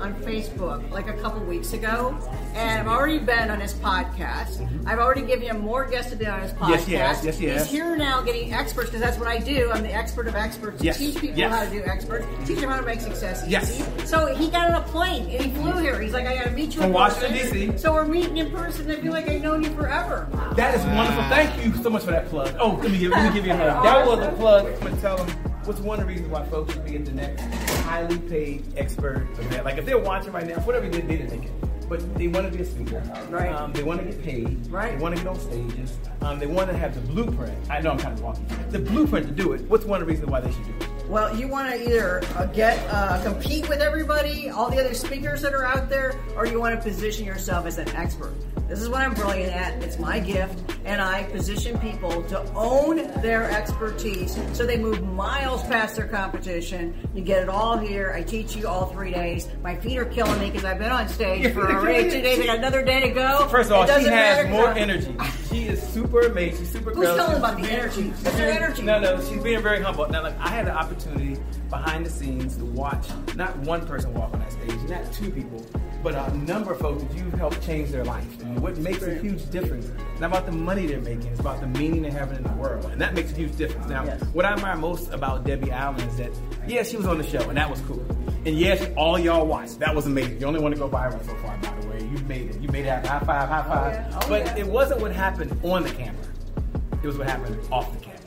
on Facebook like a couple weeks ago, and I've already been on his podcast. Mm-hmm. I've already given him more guests to be on his podcast. Yes, he has. Yes. He's here now getting experts because that's what I do. I'm the expert of experts. Yes. Teach people Yes. how to do experts. Teach them how to make success easy. Yes. So he got on a plane and he flew here. He's like, I got to meet you From in Washington. D.C.. So we're meeting in person. I feel like I've known you forever. That is wonderful. Thank you so much for that plug. Oh, let me give, let me give you a hug. That was a plug. I'm gonna tell them what's one of the reasons why folks should be at the next highly paid expert event. Like if they're watching right now, whatever they did, they didn't make it. But they want to be a speaker. Right. Um, they want to get paid. Right. They want to get on stages. Um, they want to have the blueprint. I know I'm kind of walking. The blueprint to do it. What's one of the reasons why they should do it? Well, you want to either uh, get uh, compete with everybody, all the other speakers that are out there, or you want to position yourself as an expert. This is what I'm brilliant at. It's my gift, and I position people to own their expertise so they move miles past their competition. You get it all here. I teach you all three days. My feet are killing me because I've been on stage for already two days. I got another day to go. First of all, she has more energy. She is super amazing. She's super Who's telling about the energy? she's What's her energy? No, no, she's being very humble. Now, look, I had the opportunity behind the scenes to watch not one person walk on that stage, not two people, but a number of folks that you've helped change their life. And what makes a huge difference, not about the money they're making, it's about the meaning they're having in the world. And that makes a huge difference. Now, Yes. what I admire most about Debbie Allen is that, yeah, she was on the show, and that was cool. And yes, all y'all watched. That was amazing. You only want to go viral so far, by the way. You made it. You made it. High five, high oh, five. yeah. Oh, but yeah. it wasn't what happened on the camera. It was what happened off the camera.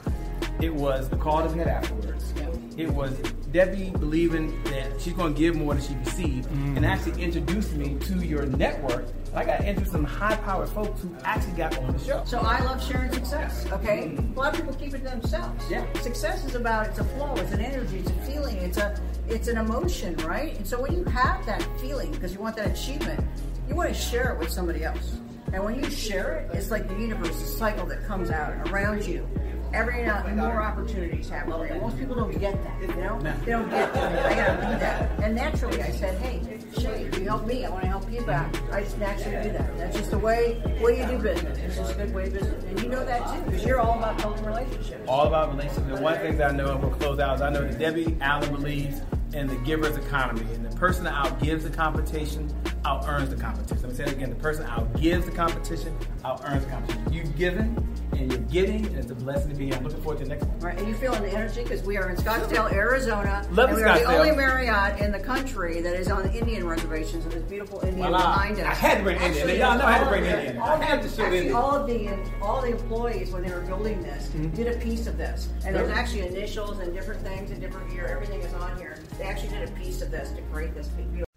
It was the call that we had afterwards. It was Debbie believing that she's going to give more than she received, and mm-hmm. actually introduced me to your network. I got into some high-powered folks who actually got on the show. So I love sharing success. Okay, mm-hmm. a lot of people keep it to themselves. Yeah. Success is about it's a flow, it's an energy, it's a feeling, it's a it's an emotion, right? And so when you have that feeling because you want that achievement, you want to share it with somebody else. And when you share it, it's like the universe, a cycle that comes out around you. Every now and more opportunities happen. for you. Most people don't get that, you know? They don't get that. I gotta be that. And naturally, I said, hey, Shay, you help me. I want to help you back. I just naturally do that. That's just the way way you do business. It's just a good way of business, and you know that too, because you're all about building relationships. all about relationships. And one thing that I know, and we'll close out, is I know that Debbie Allen believes in the giver's economy. And the person that outgives the competition, out earns the competition. Let me say it again. The person outgives the competition, out earns the competition. You've given and you're getting, and it's a blessing to be here. I'm looking forward to the next one. Right, and you feeling the energy because we are in Scottsdale, Arizona, Love and we are the only Marriott in the country that is on the Indian reservations. And this beautiful Indian Voila. behind us. I had to bring Indian. Y'all know I had to bring Indian. all I had to show actually, Indian. All of the all the employees when they were building this Mm-hmm. did a piece of this, and there's actually initials and different things and different here. Everything is on here. They actually did a piece of this to create this beautiful.